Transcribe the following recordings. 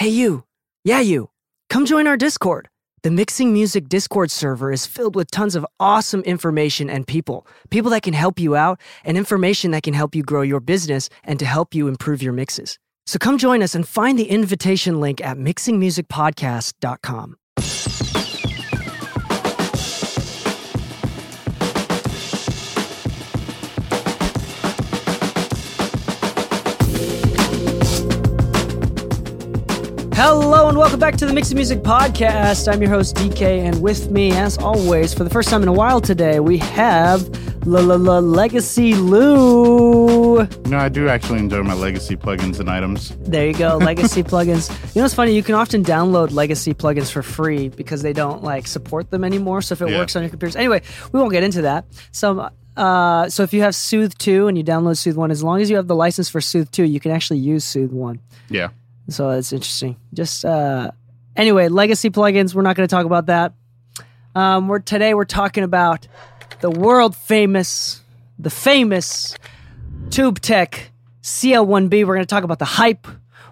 Hey, you. Yeah, you. Come join our Discord. The Mixing Music Discord server is filled with tons of awesome information and people. People that can help you out and information that can help you grow your business and to help you improve your mixes. So come join us and find the invitation link at mixingmusicpodcast.com. Hello and welcome back to the Mixing Music Podcast. I'm your host Dee Kei, and with me, as always, for the first time in a while today, we have La La La Legacy Lu. You know, I do actually enjoy my legacy plugins and items. There you go, Legacy plugins. You know what's funny? You can often download Legacy plugins for free because they don't like support them anymore. So if it Yeah. works on your computers, anyway, we won't get into that. So. Uh, so if you have Soothe 2 and you download Soothe 1, as long as you have the license for Soothe 2, you can actually use Soothe 1. Yeah. So it's interesting. Just uh, anyway, legacy plugins. We're not going to talk about that. Um, we're today we're talking about the world famous, the famous TubeTech CL1B. We're going to talk about the hype.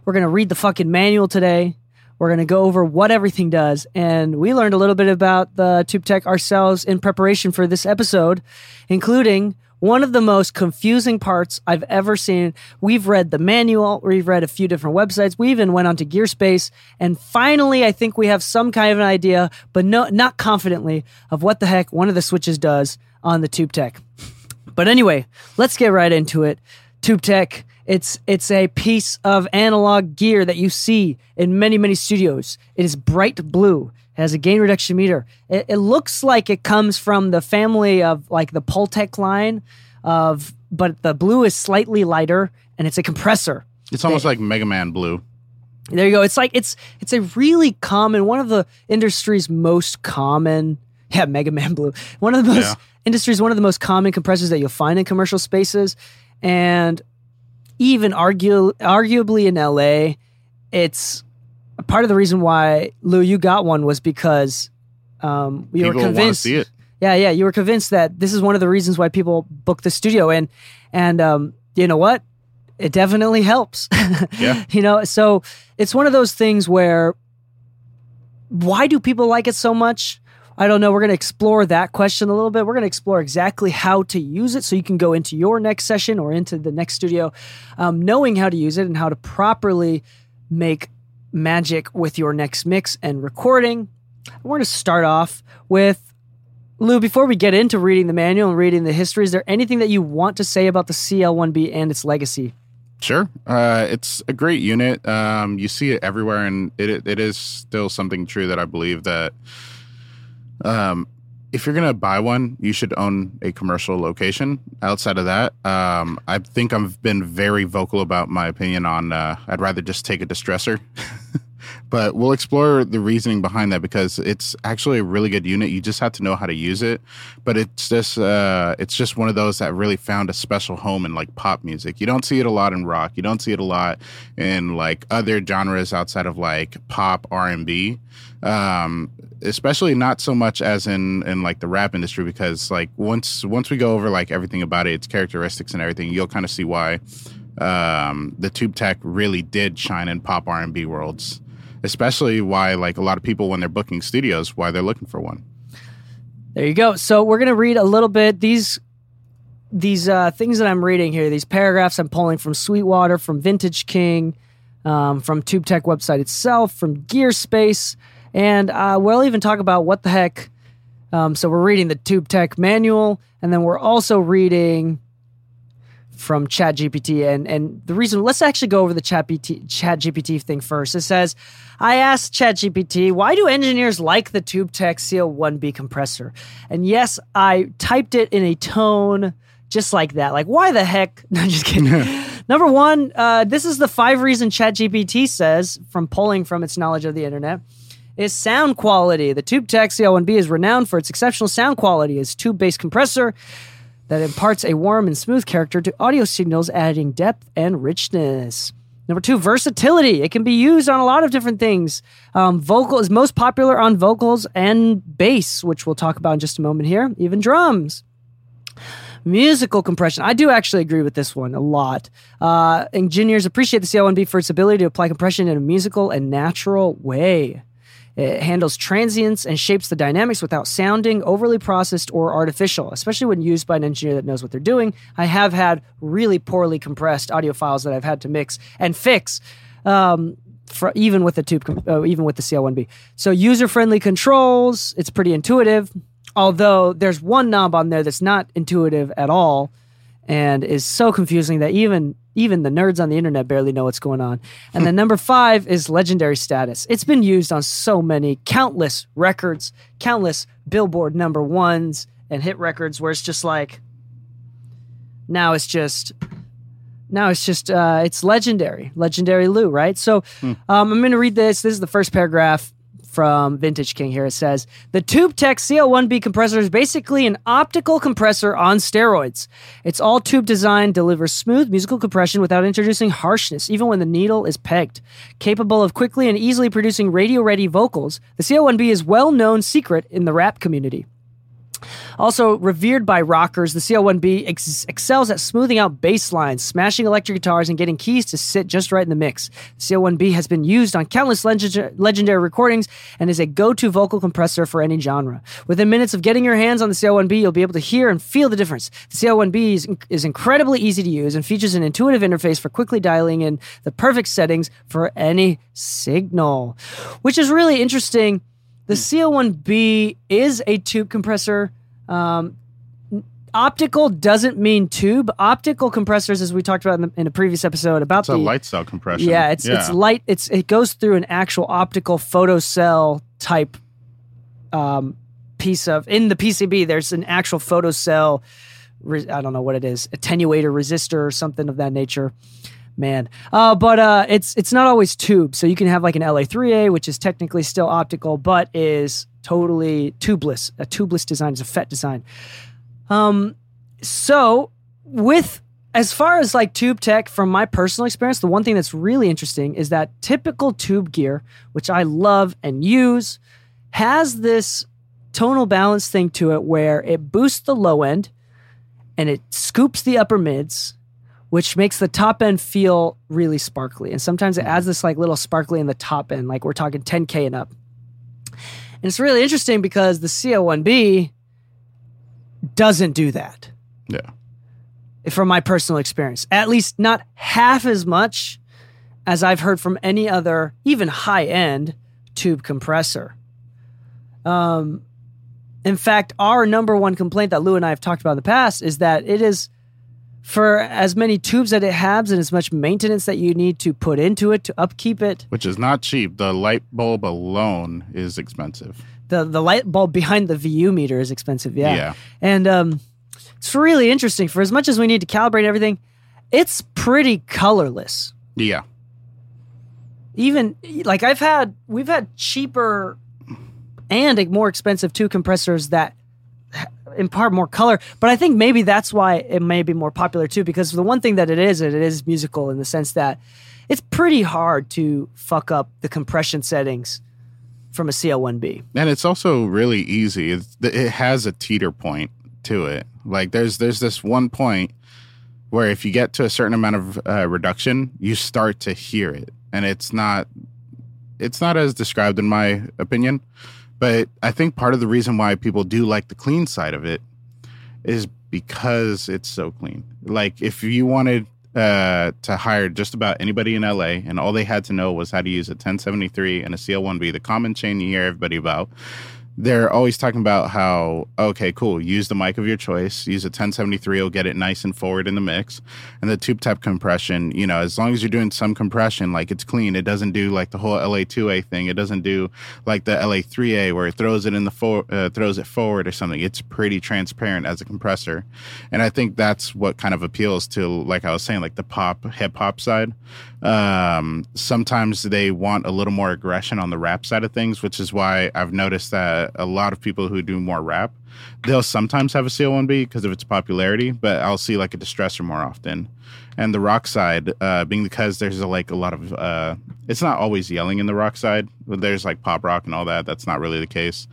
We're going to read the fucking manual today. We're going to go over what everything does. And we learned a little bit about the TubeTech ourselves in preparation for this episode, including one of the most confusing parts I've ever seen. We've read the manual, we've read a few different websites, we even went onto Gearspace, and finally, I think we have some kind of an idea, but no, not confidently, of what the heck one of the switches does on the TubeTech. But anyway, let's get right into it. TubeTech, it's it's a piece of analog gear that you see in many many studios. It is bright blue. It has a gain reduction meter. It, it looks like it comes from the family of like the Pultec line of, but the blue is slightly lighter and it's a compressor. It's almost like Mega Man Blue. There you go. It's like it's it's a really common one of the industry's most common. Yeah, Mega Man Blue. One of the most Yeah. industry's one of the most common compressors that you'll find in commercial spaces, and even argue arguably in LA, it's part of the reason why Lu you got one was because um, you People were convinced. see it. Yeah, yeah, you were convinced that this is one of the reasons why people book the studio, and and um, you know what? It definitely helps. Yeah. you know, so it's one of those things where why do people like it so much? I don't know. We're going to explore that question a little bit. We're going to explore exactly how to use it so you can go into your next session or into the next studio um, knowing how to use it and how to properly make magic with your next mix and recording. We're going to start off with Lu, before we get into reading the manual and reading the history, is there anything that you want to say about the CL1B and its legacy? Sure. Uh, it's a great unit. Um, you see it everywhere, and it it is still something true that I believe that um, if you're gonna buy one, you should own a commercial location. Outside of that, um, I think I've been very vocal about my opinion on. Uh, I'd rather just take a distressor. but we'll explore the reasoning behind that because it's actually a really good unit. You just have to know how to use it. But it's just uh, it's just one of those that really found a special home in like pop music. You don't see it a lot in rock. You don't see it a lot in like other genres outside of like pop R and B. Um, especially not so much as in in like the rap industry because like once once we go over like everything about it, its characteristics and everything, you'll kind of see why um, the tube tech really did shine in pop R and B worlds especially why like a lot of people when they're booking studios why they're looking for one There you go. So we're gonna read a little bit these these uh, things that I'm reading here. These paragraphs I'm pulling from Sweetwater, from Vintage King, um, from TubeTech website itself, from Gearspace, and uh, we'll even talk about what the heck. Um, so we're reading the TubeTech manual, and then we're also reading from ChatGPT. And and the reason, let's actually go over the ChatGPT ChatGPT thing first. It says, I asked ChatGPT, why do engineers like the TubeTech CL1B compressor? And yes, I typed it in a tone just like that. Like, why the heck? No, just kidding. Number one, uh, this is the five reason ChatGPT says from polling from its knowledge of the internet is sound quality. The TubeTech CL1B is renowned for its exceptional sound quality. Its tube-based compressor that imparts a warm and smooth character to audio signals, adding depth and richness. Number two, versatility. It can be used on a lot of different things. Um, vocal is most popular on vocals and bass, which we'll talk about in just a moment here, even drums. Musical compression. I do actually agree with this one a lot. Uh, engineers appreciate the CL1B for its ability to apply compression in a musical and natural way. It handles transients and shapes the dynamics without sounding overly processed or artificial, especially when used by an engineer that knows what they're doing. I have had really poorly compressed audio files that I've had to mix and fix. Um, for, even with the tube, uh, even with the CL1B. So user friendly controls. It's pretty intuitive. Although there's one knob on there that's not intuitive at all, and is so confusing that even even the nerds on the internet barely know what's going on. And then number five is legendary status. It's been used on so many, countless records, countless Billboard number ones and hit records where it's just like, now it's just, now it's just, uh, it's legendary, legendary Lu, right? So um, I'm going to read this. This is the first paragraph from Vintage King here. It says the TubeTech CL1B compressor is basically an optical compressor on steroids. Its all tube design delivers smooth musical compression without introducing harshness, even when the needle is pegged. Capable of quickly and easily producing radio ready vocals, the CL1B is well known secret in the rap community. Also revered by rockers, the CL1B ex- excels at smoothing out bass lines, smashing electric guitars, and getting keys to sit just right in the mix. The CL1B has been used on countless legend- legendary recordings and is a go-to vocal compressor for any genre. Within minutes of getting your hands on the CL1B, you'll be able to hear and feel the difference. The CL1B is, is incredibly easy to use and features an intuitive interface for quickly dialing in the perfect settings for any signal, which is really interesting. The CL1B is a tube compressor. Um, optical doesn't mean tube. Optical compressors, as we talked about in, the, in a previous episode, about It's a the light cell compression. yeah, it's it's light. It's it goes through an actual optical photocell type um, piece of in the PCB. There's an actual photocell. Re, I don't know what it is, attenuator, resistor, or something of that nature. Man, uh, but uh, it's it's not always tube. So you can have like an LA3A, which is technically still optical, but is totally tubeless. A tubeless design is a FET design. Um, so with as far as like tube tech, from my personal experience, the one thing that's really interesting is that typical tube gear, which I love and use, has this tonal balance thing to it where it boosts the low end and it scoops the upper mids, which makes the top end feel really sparkly. And sometimes it adds this like little sparkly in the top end, like we're talking 10K and up. And it's really interesting because the CL1B doesn't do that Yeah. from my personal experience. At least not half as much as I've heard from any other, even high end tube compressor. Um, in fact, our number one complaint that Lu and I have talked about in the past is that it is for as many tubes that it has and as much maintenance that you need to put into it to upkeep it. Which is not cheap. The light bulb alone is expensive. The the light bulb behind the VU meter is expensive, yeah. Yeah. And um, it's really interesting. For as much as we need to calibrate everything, it's pretty colorless. Yeah. even like I've had we've had cheaper and more expensive two compressors that impart more color, but I think maybe that's why it may be more popular too. Because the one thing that it is, it is musical in the sense that it's pretty hard to fuck up the compression settings from a CL1B. And it's also really easy. It's, it has a teeter point to it. Like there's there's this one point where if you get to a certain amount of uh, reduction, you start to hear it, and it's not it's not as described in my opinion. But I think part of the reason why people do like the clean side of it is because it's so clean. Like if you wanted uh, to hire just about anybody in LA and all they had to know was how to use a 1073 and a CL1B, the common chain you hear everybody about, they're always talking about how okay cool use the mic of your choice use a 1073 will get it nice and forward in the mix. And the tube type compression you know as long as you're doing some compression like it's clean. It doesn't do like the whole la2a thing. It doesn't do like the la3a where it throws it in the for, uh, throws it forward or something. It's pretty transparent as a compressor. And i think that's what kind of appeals to like i was saying like the pop hip hop side. Um, sometimes they want a little more aggression on the rap side of things which is why i've noticed that a lot of people who do more rap, they'll sometimes have a CL1B because of its popularity, but I'll see like a distressor more often. And the rock side, uh, being because there's a, like a lot of, uh, it's not always yelling in the rock side. There's like pop rock and all that. That's not really the case.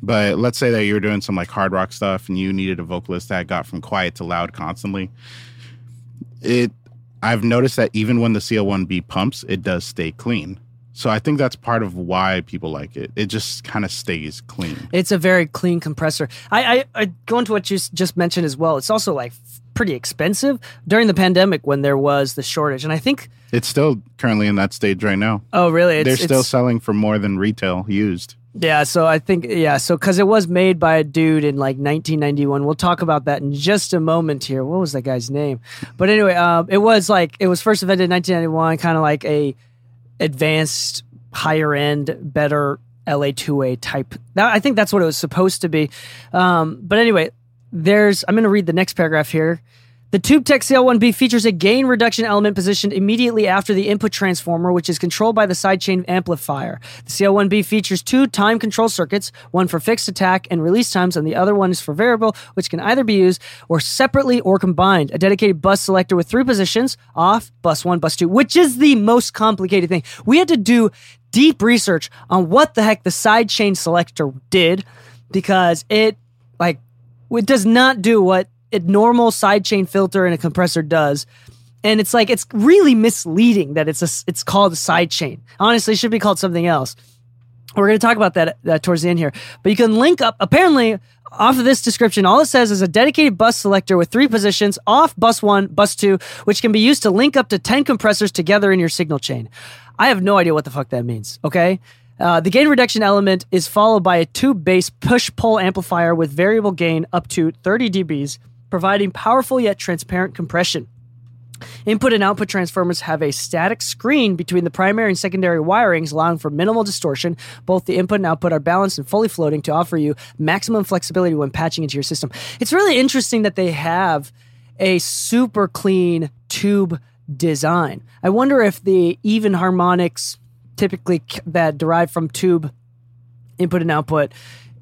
But let's say that you're doing some like hard rock stuff and you needed a vocalist that got from quiet to loud constantly. It, I've noticed that even when the CL1B pumps, it does stay clean. So I think that's part of why people like it. It just kind of stays clean. It's a very clean compressor. I, I, I go into what you just mentioned as well. It's also like pretty expensive during the pandemic when there was the shortage, and I think it's still currently in that stage right now. Oh, really? It's, They're still selling for more than retail used. Yeah, so I think yeah, so because it was made by a dude in like 1991. We'll talk about that in just a moment here. What was that guy's name? But anyway, um, it was like it was first invented in 1991, kind of like a advanced, higher end, better LA2A type. I think that's what it was supposed to be. Um, but anyway, there's, I'm going to read the next paragraph here. The TubeTech CL1B features a gain reduction element positioned immediately after the input transformer, which is controlled by the sidechain amplifier. The CL1B features two time control circuits, one for fixed attack and release times, and the other one is for variable, which can either be used or separately or combined. A dedicated bus selector with three positions off, bus one, bus two, which is the most complicated thing. We had to do deep research on what the heck the sidechain selector did because it, like, it does not do what a normal sidechain filter and a compressor does. And it's like it's really misleading that it's a it's called a sidechain. Honestly, it should be called something else. We're going to talk about that towards the end here. But you can link up. Apparently, off of this description, all it says is a dedicated bus selector with three positions off bus one, bus two, which can be used to link up to 10 compressors together in your signal chain. I have no idea what the fuck that means, okay? Uh, the gain reduction element is followed by a tube based push pull amplifier with variable gain up to 30 dBs providing powerful yet transparent compression. Input and output transformers have a static screen between the primary and secondary wirings, allowing for minimal distortion. Both the input and output are balanced and fully floating to offer you maximum flexibility when patching into your system. It's really interesting that they have a super clean tube design. I wonder if the even harmonics, typically that derive from tube input and output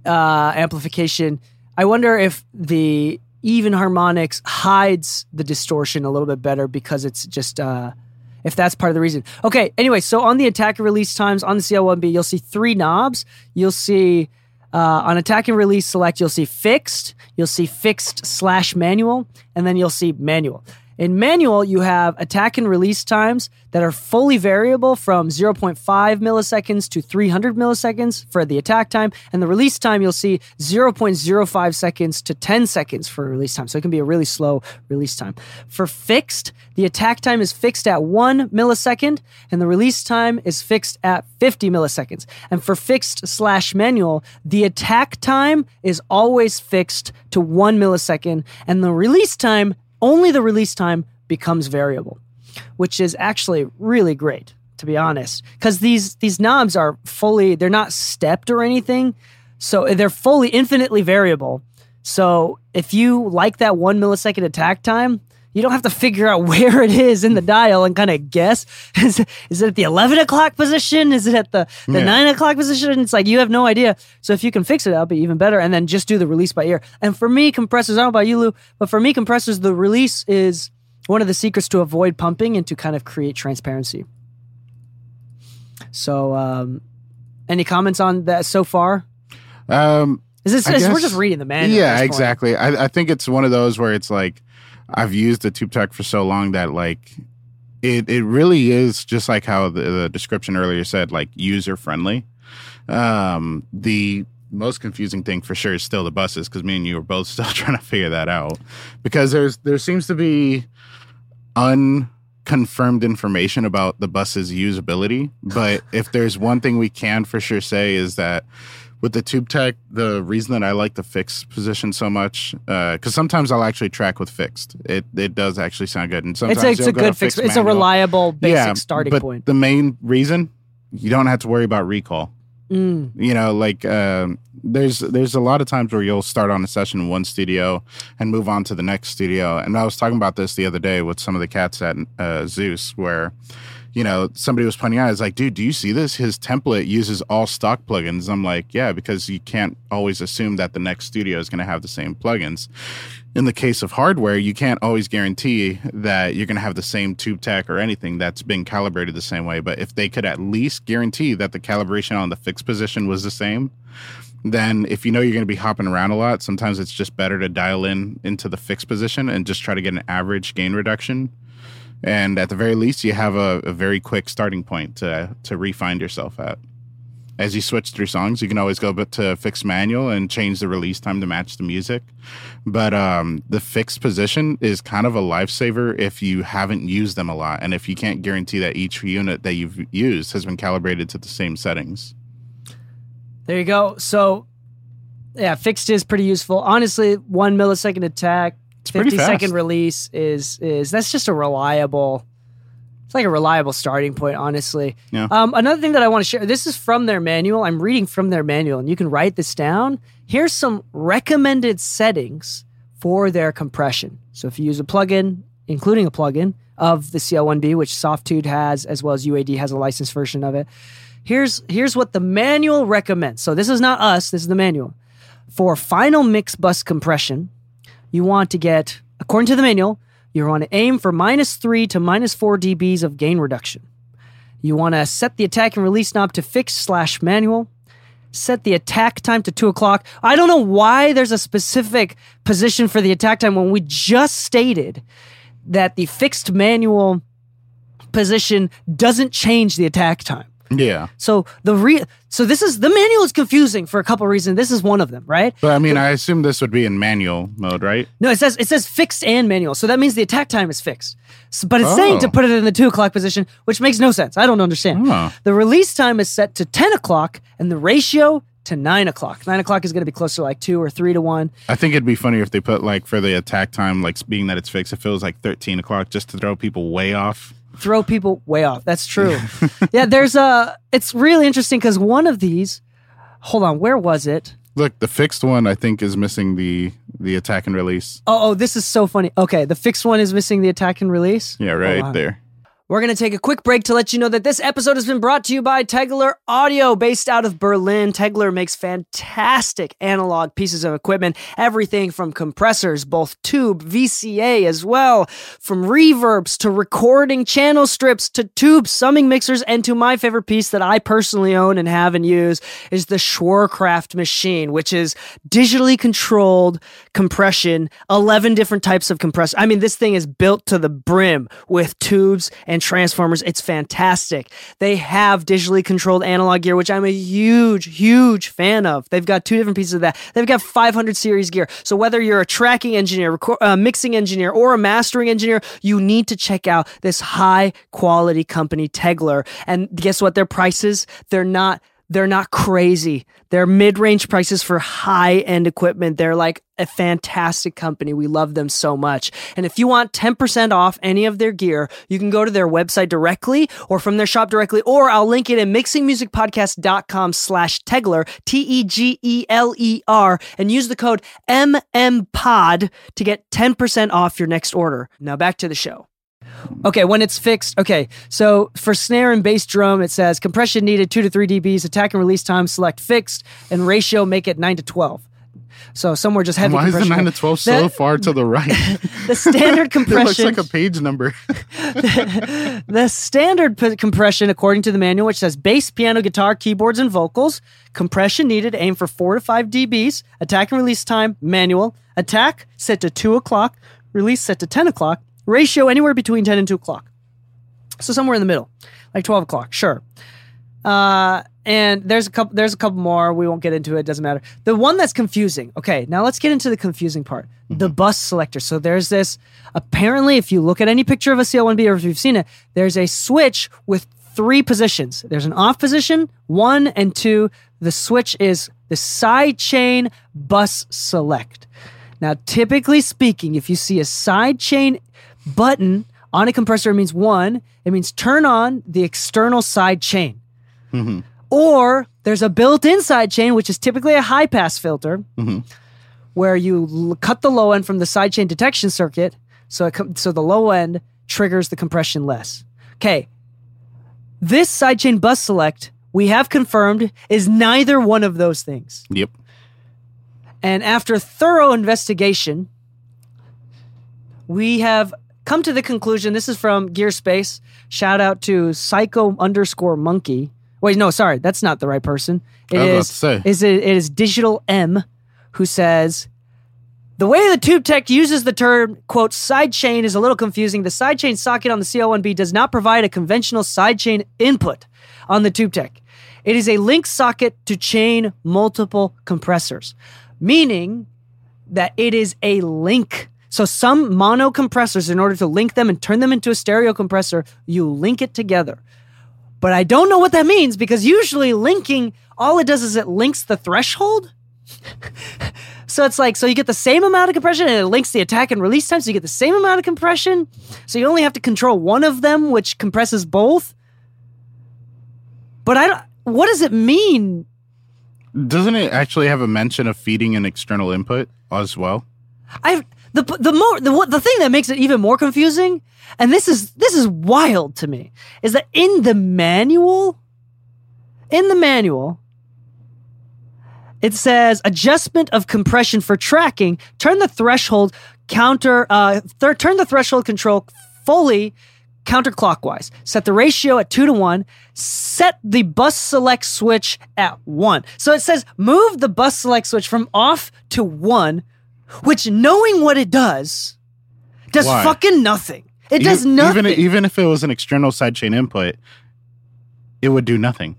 uh, amplification, I wonder if the even harmonics hides the distortion a little bit better because it's just uh, if that's part of the reason. Okay, anyway, so on the attack and release times on the CL1B, you'll see three knobs. You'll see uh, on attack and release select, you'll see fixed, you'll see fixed slash manual, and then you'll see manual. In manual, you have attack and release times that are fully variable from 0.5 milliseconds to 300 milliseconds for the attack time. And the release time, you'll see 0.05 seconds to 10 seconds for release time. So it can be a really slow release time. For fixed, the attack time is fixed at 1 millisecond and the release time is fixed at 50 milliseconds. And for fixed slash manual, the attack time is always fixed to 1 millisecond and the release time only the release time becomes variable, which is actually really great to be honest, because these these knobs are fully they're not stepped or anything, so they're fully infinitely variable. So if you like that one millisecond attack time, you don't have to figure out where it is in the dial and kind of guess. Is, is it at the 11 o'clock position? Is it at the, the yeah. 9 o'clock position? It's like you have no idea. So if you can fix it, that'll be even better. And then just do the release by ear. And for me, compressors, I don't know about you, Lu, but for me, compressors, the release is one of the secrets to avoid pumping and to kind of create transparency. So, um, any comments on that so far? Um, is this, is, we're just reading the manual. Yeah, exactly. I, I think it's one of those where it's like, I've used the tube tech for so long that like it it really is just like how the, the description earlier said, like user friendly. Um, the most confusing thing for sure is still the buses because me and you are both still trying to figure that out because there's there seems to be un confirmed information about the bus's usability. But if there's one thing we can for sure say is that with the tube tech, the reason that I like the fixed position so much, because uh, sometimes I'll actually track with fixed. It it does actually sound good, and sometimes it's a, it's a good fix. It's a reliable basic yeah, starting but point. The main reason you don't have to worry about recall. Mm. You know, like um, there's there's a lot of times where you'll start on a session in one studio and move on to the next studio. And I was talking about this the other day with some of the cats at uh, Zeus, where you know, somebody was pointing out, I was like, dude, do you see this? His template uses all stock plugins. I'm like, yeah, because you can't always assume that the next studio is going to have the same plugins. In the case of hardware, you can't always guarantee that you're going to have the same tube tech or anything that's been calibrated the same way. But if they could at least guarantee that the calibration on the fixed position was the same, then if you know you're going to be hopping around a lot, sometimes it's just better to dial in into the fixed position and just try to get an average gain reduction and at the very least you have a, a, very quick starting point to to refine yourself at. As you switch through songs you can always go to fixed manual and change the release time to match the music. But um, the fixed position is kind of a lifesaver if you haven't used them a lot and if you can't guarantee that each unit that you've used has been calibrated to the same settings. There you go. So yeah fixed is pretty useful. Honestly one millisecond attack it's 50 fast. second release is is that's just a reliable it's like a reliable starting point honestly. Yeah. um, another thing that i want to share this is from their manual. I'm reading from their manual and you can write this down. Here's some recommended settings for their compression. So if you use a plugin including a plugin of the cl1b which Softube has as well as uad has a licensed version of it here's here's what the manual recommends. So this is not us this is the manual. For final mix bus compression you want to get, according to the manual, you want to aim for minus 3 to minus 4 dBs of gain reduction. You want to set the attack and release knob to fixed slash manual. Set the attack time to 2 o'clock. I don't know why there's a specific position for the attack time when we just stated that the fixed manual position doesn't change the attack time. Yeah So the re so this is the manual is confusing for a couple of reasons. This is one of them, right? but i mean i assume this would be in manual mode right No, it says it says fixed and manual, so that means the attack time is fixed. So, but it's saying to Oh. put it in the two o'clock position, which makes no sense. I don't understand. Oh. The release time is set to ten o'clock, and the ratio to nine o'clock. Nine o'clock is going to be closer to like two or three to one. I think it'd be funny if they put like for the attack time, like being that it's fixed, it feels like 13 o'clock just to throw people way off. Throw people way off. That's true. yeah, there's a. It's really interesting because one of these. Hold on, where was it? Look, the fixed one I think is missing the the attack and release. Oh, oh, this is so funny. Okay, the fixed one is missing the attack and release. Yeah, right there. We're going to take a quick break to let you know that this episode has been brought to you by Tegeler Audio, based out of Berlin. Tegeler makes fantastic analog pieces of equipment, everything from compressors, both tube, VCA as well, from reverbs to recording channel strips to tube summing mixers, and to my favorite piece that I personally own and have and use is the Schwerkraft machine, which is digitally controlled compression, 11 different types of compressor. I mean, this thing is built to the brim with tubes and transformers. It's fantastic. They have digitally controlled analog gear, which I'm a huge, huge fan of. They've got two different pieces of that. They've got 500 series gear. So whether you're a tracking engineer, uh, mixing engineer, or a mastering engineer, you need to check out this high quality company, Tegeler. And guess what? Their prices, they're not they're not crazy. They're mid-range prices for high-end equipment. They're like a fantastic company. We love them so much. And if you want 10% off any of their gear, you can go to their website directly or from their shop directly, or I'll link it in mixingmusicpodcast.com slash Tegeler, T-E-G-E-L-E-R, and use the code MMPOD to get 10% off your next order. Now back to the show. Okay, when it's fixed. Okay, so for snare and bass drum, it says compression needed two to three dBs, attack and release time select fixed, and ratio make it nine to twelve. So somewhere just heavy Why is the 9 to 12 so The- far to the right? The standard it looks like a page number. the standard p- compression, according to the manual, which says bass, piano, guitar, keyboards, and vocals. Compression needed, aim for four to five dBs. Attack and release time, manual. Attack set to two o'clock. Release set to 10 o'clock. Ratio anywhere between 10 and 2 o'clock. So somewhere in the middle, like 12 o'clock, sure. Uh, and there's a couple there's a couple more. We won't get into it. Doesn't matter. The one that's confusing okay now let's get into the confusing part. The bus selector. So there's this apparently if you look at any picture of a cl1b or if you've seen it there's a switch with three positions. There's an off position one and two. The switch is the side chain bus select. Now typically speaking if you see a side chain button on a compressor means one it means turn on the external side chain mm-hmm. or there's a built-in side chain, which is typically a high-pass filter, mm-hmm. where you l- cut the low end from the side chain detection circuit, so it com- so the low end triggers the compression less. Okay, this side chain bus select we have confirmed is neither one of those things. Yep. And after thorough investigation, we have come to the conclusion. This is from Gear Space. Shout out to Psycho underscore Monkey. Wait, no, sorry, that's not the right person. It I was about is to say. is it, it is Digital M, who says the way the tube tech uses the term quote side chain is a little confusing. The side chain socket on the CL1B does not provide a conventional side chain input on the tube tech. It is a link socket to chain multiple compressors, meaning that it is a link. So some mono compressors, in order to link them and turn them into a stereo compressor, you link it together. But I don't know what that means because usually linking, all it does is it links the threshold. so it's like, so you get the same amount of compression and it links the attack and release time. So you get the same amount of compression. So you only have to control one of them, which compresses both. But I don't, what does it mean? Doesn't it actually have a mention of feeding an external input as well? I the the more the what- the thing that makes it even more confusing, and this is this is wild to me, is that in the manual, in the manual, it says adjustment of compression for tracking. Turn the threshold counter. Uh, th- turn the threshold control fully counterclockwise. Set the ratio at two to one. Set the bus select switch at one. So it says move the bus select switch from off to one, which knowing what it does, does Why? fucking nothing. It does nothing. Even even if it was an external sidechain input, it would do nothing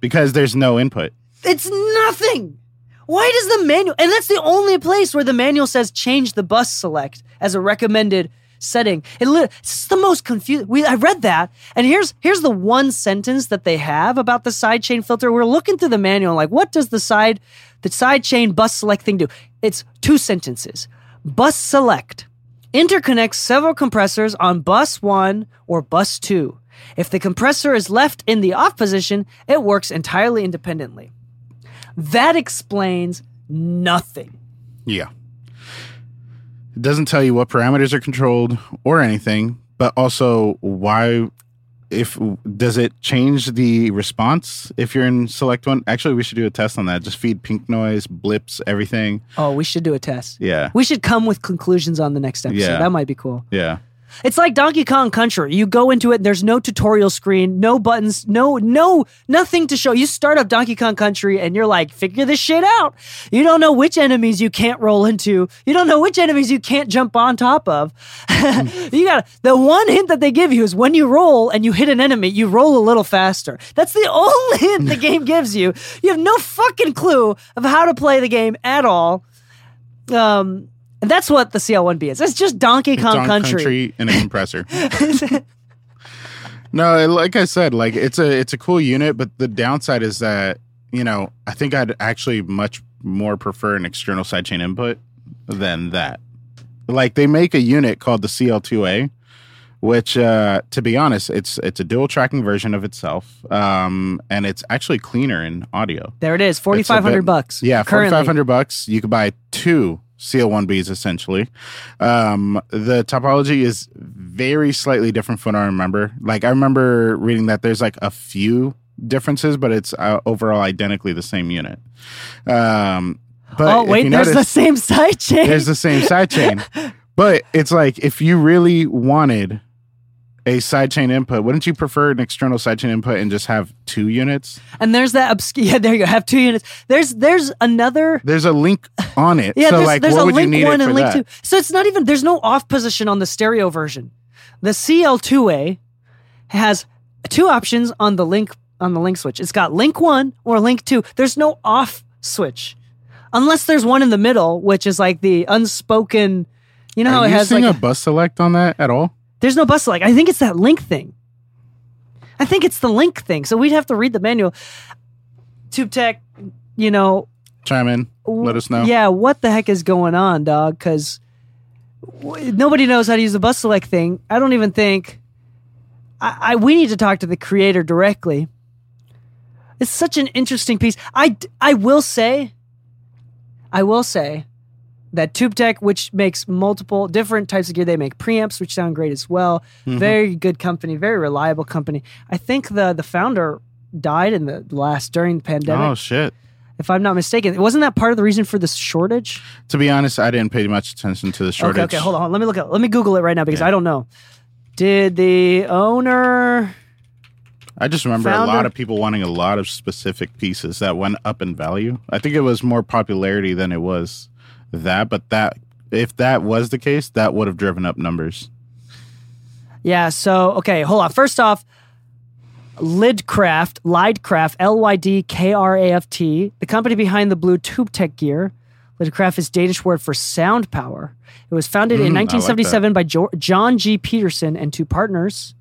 because there's no input. It's nothing. Why does the manual? And that's the only place where the manual says change the bus select as a recommended setting. It lit- it's the most confusing. We I read that, and here's here's the one sentence that they have about the sidechain filter. We're looking through the manual, like what does the side the sidechain bus select thing do? It's two sentences. Bus select interconnects several compressors on bus one or bus two. If the compressor is left in the off position, it works entirely independently. That explains nothing. Yeah. It doesn't tell you what parameters are controlled or anything, but also why if does it change the response if you're in select one? Actually, we should do a test on that. Just feed pink noise, blips, everything. Oh, we should do a test. Yeah. We should come with conclusions on the next episode. Yeah. That might be cool. Yeah. It's like Donkey Kong Country. You go into it, there's no tutorial screen, no buttons, no, no, nothing to show. You start up Donkey Kong Country and you're like, figure this shit out. You don't know which enemies you can't roll into. You don't know which enemies you can't jump on top of. you got the one hint that they give you is when you roll and you hit an enemy, you roll a little faster. That's the only hint the game gives you. You have no fucking clue of how to play the game at all. Um, and that's what the CL1B is. It's just Donkey Kong on Country. and a compressor. no, like I said, like it's a it's a cool unit, but the downside is that you know I think I'd actually much more prefer an external sidechain input than that. Like they make a unit called the CL2A, which uh, to be honest, it's it's a dual tracking version of itself, um, and it's actually cleaner in audio. There it is, forty five hundred bucks. Yeah, forty five hundred bucks. You could buy two CL1Bs essentially. Um, the topology is very slightly different from what I remember. Like I remember reading that there's like a few differences, but it's uh, overall identically the same unit. Um, but oh wait, there's the same side chain. there's the same side chain. But it's like if you really wanted a sidechain input, wouldn't you prefer an external sidechain input and just have two units? and there's that obscure. Yeah, there you go. Have two units. There's there's another. There's a link on it. Yeah, so there's, like there's what a would link you need one and link that? two. So it's not even. There's no off position on the stereo version. The CL2A has two options on the link on the link switch. It's got link one or link two. There's no off switch, unless there's one in the middle, which is like the unspoken. You know how it you has seeing like a bus select on that at all? There's no bus select. I think it's that link thing. I think it's the link thing. So we'd have to read the manual. Tube Tech, you know, Chime in. Let us know. yeah, what the heck is going on, dog? Because nobody knows how to use the bus select thing. I don't even think. I, I we need to talk to the creator directly. It's such an interesting piece. I I will say. I will say that TubeTech, which makes multiple different types of gear, they make preamps, which sound great as well. Mm-hmm. Very good company, very reliable company. I think the the founder died in the last during the pandemic, Oh shit. if I'm not mistaken. Wasn't that part of the reason for this shortage? To be honest, I didn't pay much attention to the shortage. Okay, okay, hold on. hold on. Let me look at. Let me Google it right now because Yeah. I don't know. Did the owner? I just remember Founder- a lot of people wanting a lot of specific pieces that went up in value. I think it was more popularity than it was that, but that if that was the case, that would have driven up numbers. Yeah. So okay, hold on. First off, Lydkraft, Lydkraft, L Y D K R A F T, the company behind the blue Tube Tech gear. Lydkraft is Danish word for sound power. It was founded in Mm, I like 1977 by jo- John G. Peterson and two partners.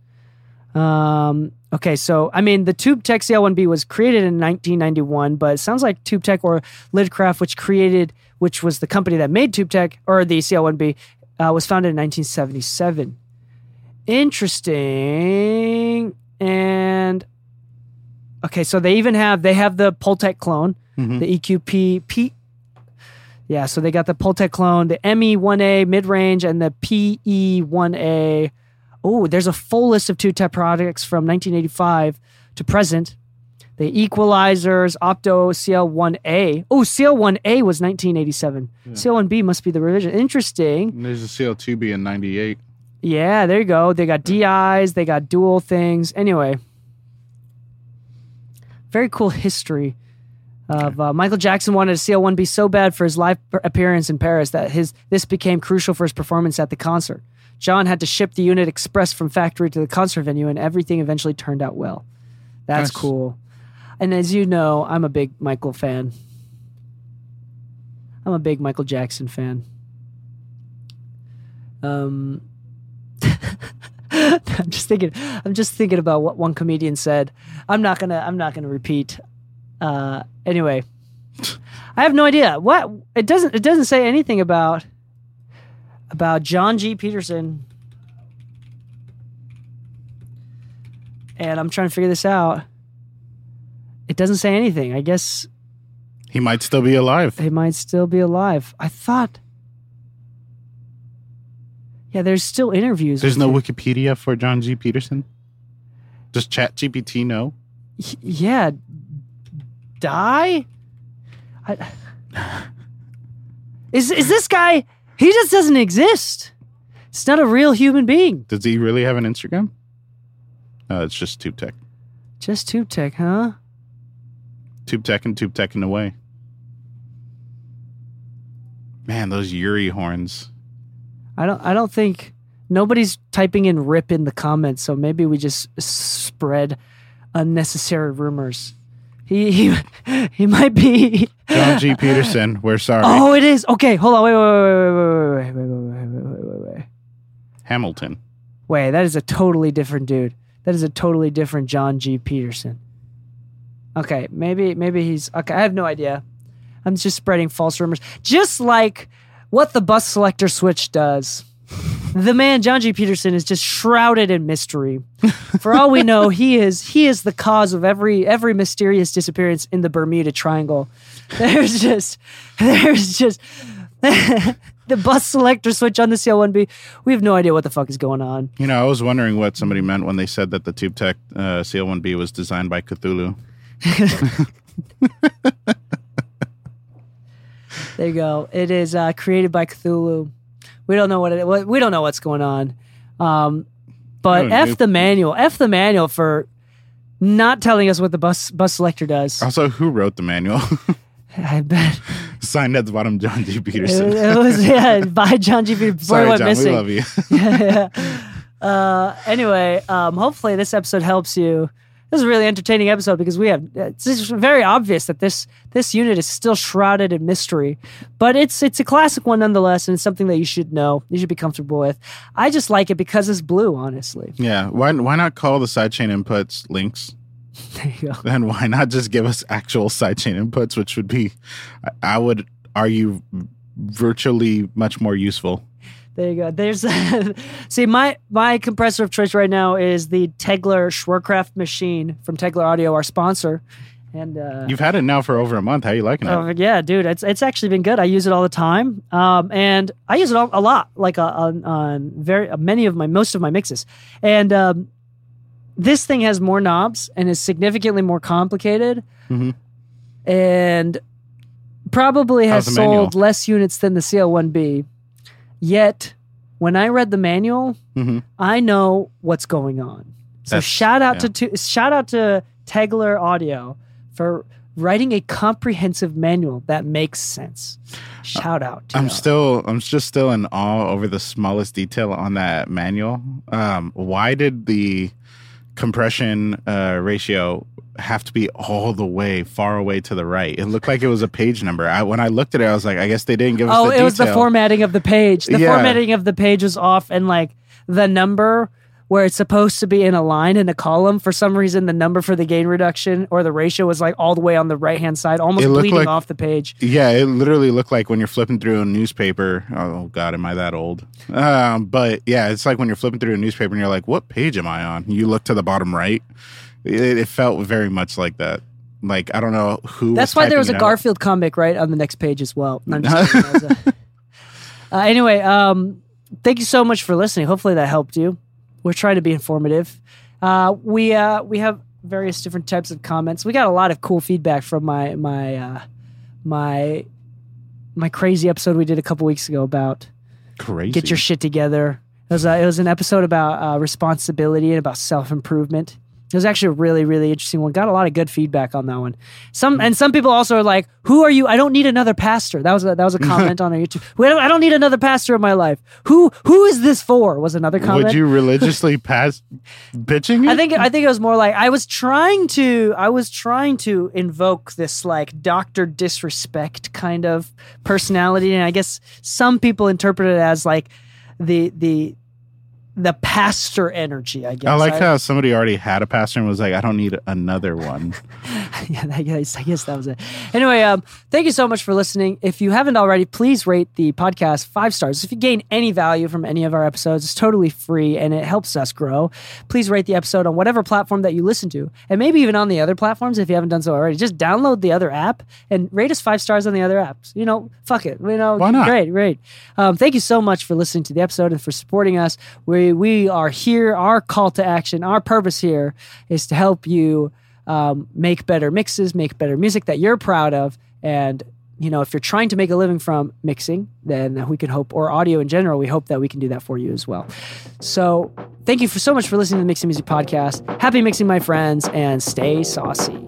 Um, okay, so I mean, the Tube Tech CL1B was created in 1991, but it sounds like Tube Tech or Lydkraft, which created, which was the company that made Tube Tech or the CL1B, uh, was founded in 1977. Interesting. And okay, so they even have they have the Pultec clone, Mhm. the EQP P. Yeah, so they got the Pultec clone, the ME1A mid range, and the PE1A. Oh, there's a full list of Tube Tech products from 1985 to present. The equalizers, Opto CL1A. Oh, CL1A was 1987. CL1B must be the revision. Interesting. And there's a CL2B in 98. Yeah, there you go. They got DIs, they got dual things. Anyway, very cool history of uh, Michael Jackson wanted a CL1B so bad for his live appearance in Paris that his this became crucial for his performance at the concert. John had to ship the unit express from factory to the concert venue, and everything eventually turned out well. That's Nice. cool. And as you know, I'm a big Michael fan. I'm a big Michael Jackson fan. Um, I'm just thinking. I'm just thinking about what one comedian said. I'm not gonna. I'm not gonna repeat. Uh, anyway, I have no idea what it doesn't. It doesn't say anything about about John G. Peterson. And I'm trying to figure this out. It doesn't say anything. I guess He might still be alive. he might still be alive. I thought. Yeah, there's still interviews. There's no him. Wikipedia for John G. Peterson. Does Chat GPT know? Y- yeah die I, is is this guy he just doesn't exist it's not a real human being Does he really have an Instagram? No, it's just Tube Tech. just tube tech huh Tube Tech and Tube Tech in a way. Man, those Yuri horns. i don't i don't think nobody's typing in rip in the comments so maybe we just spread unnecessary rumors he he, he might be John G. Peterson, we're sorry. oh it is okay hold on wait wait wait wait wait wait wait wait wait wait wait wait Hamilton. Wait, that is a totally different dude. That is a totally different John G. Peterson. Okay, maybe maybe he's okay. I have no idea. I'm just spreading false rumors, just like what the bus selector switch does. The man John G. Peterson is just shrouded in mystery. For all we know, he is he is the cause of every every mysterious disappearance in the Bermuda Triangle. There's just there's just the bus selector switch on the CL1B. We have no idea what the fuck is going on. You know, I was wondering what somebody meant when they said that the Tube Tech uh, CL1B was designed by Cthulhu. There you go. It is uh, created by Cthulhu. We don't know what it. We don't know what's going on. Um, but Oh, f the manual. F the manual for not telling us what the bus bus selector does. Also, who wrote the manual? I bet Signed at the bottom, John G. Peterson. it was yeah by John G. Peterson. Sorry, John, missing. we love you. yeah. Uh, anyway, um, hopefully this episode helps you this is a really entertaining episode because we have it's very obvious that this this unit is still shrouded in mystery, but it's it's a classic one nonetheless, and it's something that you should know, you should be comfortable with. I just like it because it's blue, honestly. Yeah. Why why not call the sidechain inputs links? There you go. Then why not just give us actual sidechain inputs, which would be, I would argue, virtually much more useful. There you go. There's see my my compressor of choice right now is the Tegeler Schwerkraft machine from Tegeler Audio, our sponsor, and uh, You've had it now for over a month. How are you liking it? Oh yeah, dude, it's it's actually been good. I use it all the time, um, and I use it all, a lot, like uh, on, on very uh, many of my most of my mixes. And um, this thing has more knobs and is significantly more complicated, Mhm. and probably has the manual? sold less units than the CL1B. Yet, when I read the manual, Mhm. I know what's going on. So That's- shout out yeah. to, to shout out to Tegeler Audio for writing a comprehensive manual that makes sense. Shout out. To I'm y'all. still, I'm just still in awe over the smallest detail on that manual. Um, why did the compression uh, ratio have to be all the way far away to the right? It looked like it was a page number. I, when I looked at it, I was like, I guess they didn't give us. Oh, it was the formatting of the page. The Yeah. formatting of the page was off, and like the number where it's supposed to be in a line in a column, for some reason, the number for the gain reduction or the ratio was like all the way on the right hand side, almost bleeding like- off the page. Yeah, it literally looked like when you're flipping through a newspaper. Oh God, am I that old? Um, but yeah, it's like when you're flipping through a newspaper and you're like, "What page am I on?" You look to the bottom right. It, it felt very much like that. Like I don't know who. That's was why there was a out. Garfield comic right on the next page as well. No, I'm just kidding. Uh, anyway, um, thank you so much for listening. Hopefully that helped you. We're trying to be informative. Uh, we uh, we have various different types of comments. We got a lot of cool feedback from my my uh, my my crazy episode we did a couple weeks ago about Crazy. get your shit together. It was, a, it was an episode about uh, responsibility and about self improvement. It was actually a really, really interesting one. Got a lot of good feedback on that one. Some and some people also are like, "Who are you? I don't need another pastor." That was a, that was a comment on our YouTube. "We don't- I don't need another pastor in my life. Who who is this for? Was another comment. Would you religiously pass bitching? It? I think I think it was more like I was trying to I was trying to invoke this like doctor disrespect kind of personality, and I guess some people interpret it as like the the the pastor energy. I guess I like how somebody already had a pastor and was like, "I don't need another one." yeah, I guess, I guess that was it. Anyway, um, thank you so much for listening. If you haven't already, please rate the podcast five stars. If you gain any value from any of our episodes, it's totally free and it helps us grow. Please rate the episode on whatever platform that you listen to, and maybe even on the other platforms if you haven't done so already. Just download the other app and rate us five stars on the other apps. You know, fuck it. You know, Why not? Great, great. Um, thank you so much for listening to the episode and for supporting us. We we are here. Our call to action, our purpose here is to help you um, make better mixes, make better music that you're proud of, and you know if you're trying to make a living from mixing, then we can hope, or audio in general, we hope that we can do that for you as well. So thank you for so much for listening to the Mixing Music Podcast. Happy mixing, my friends, and stay saucy.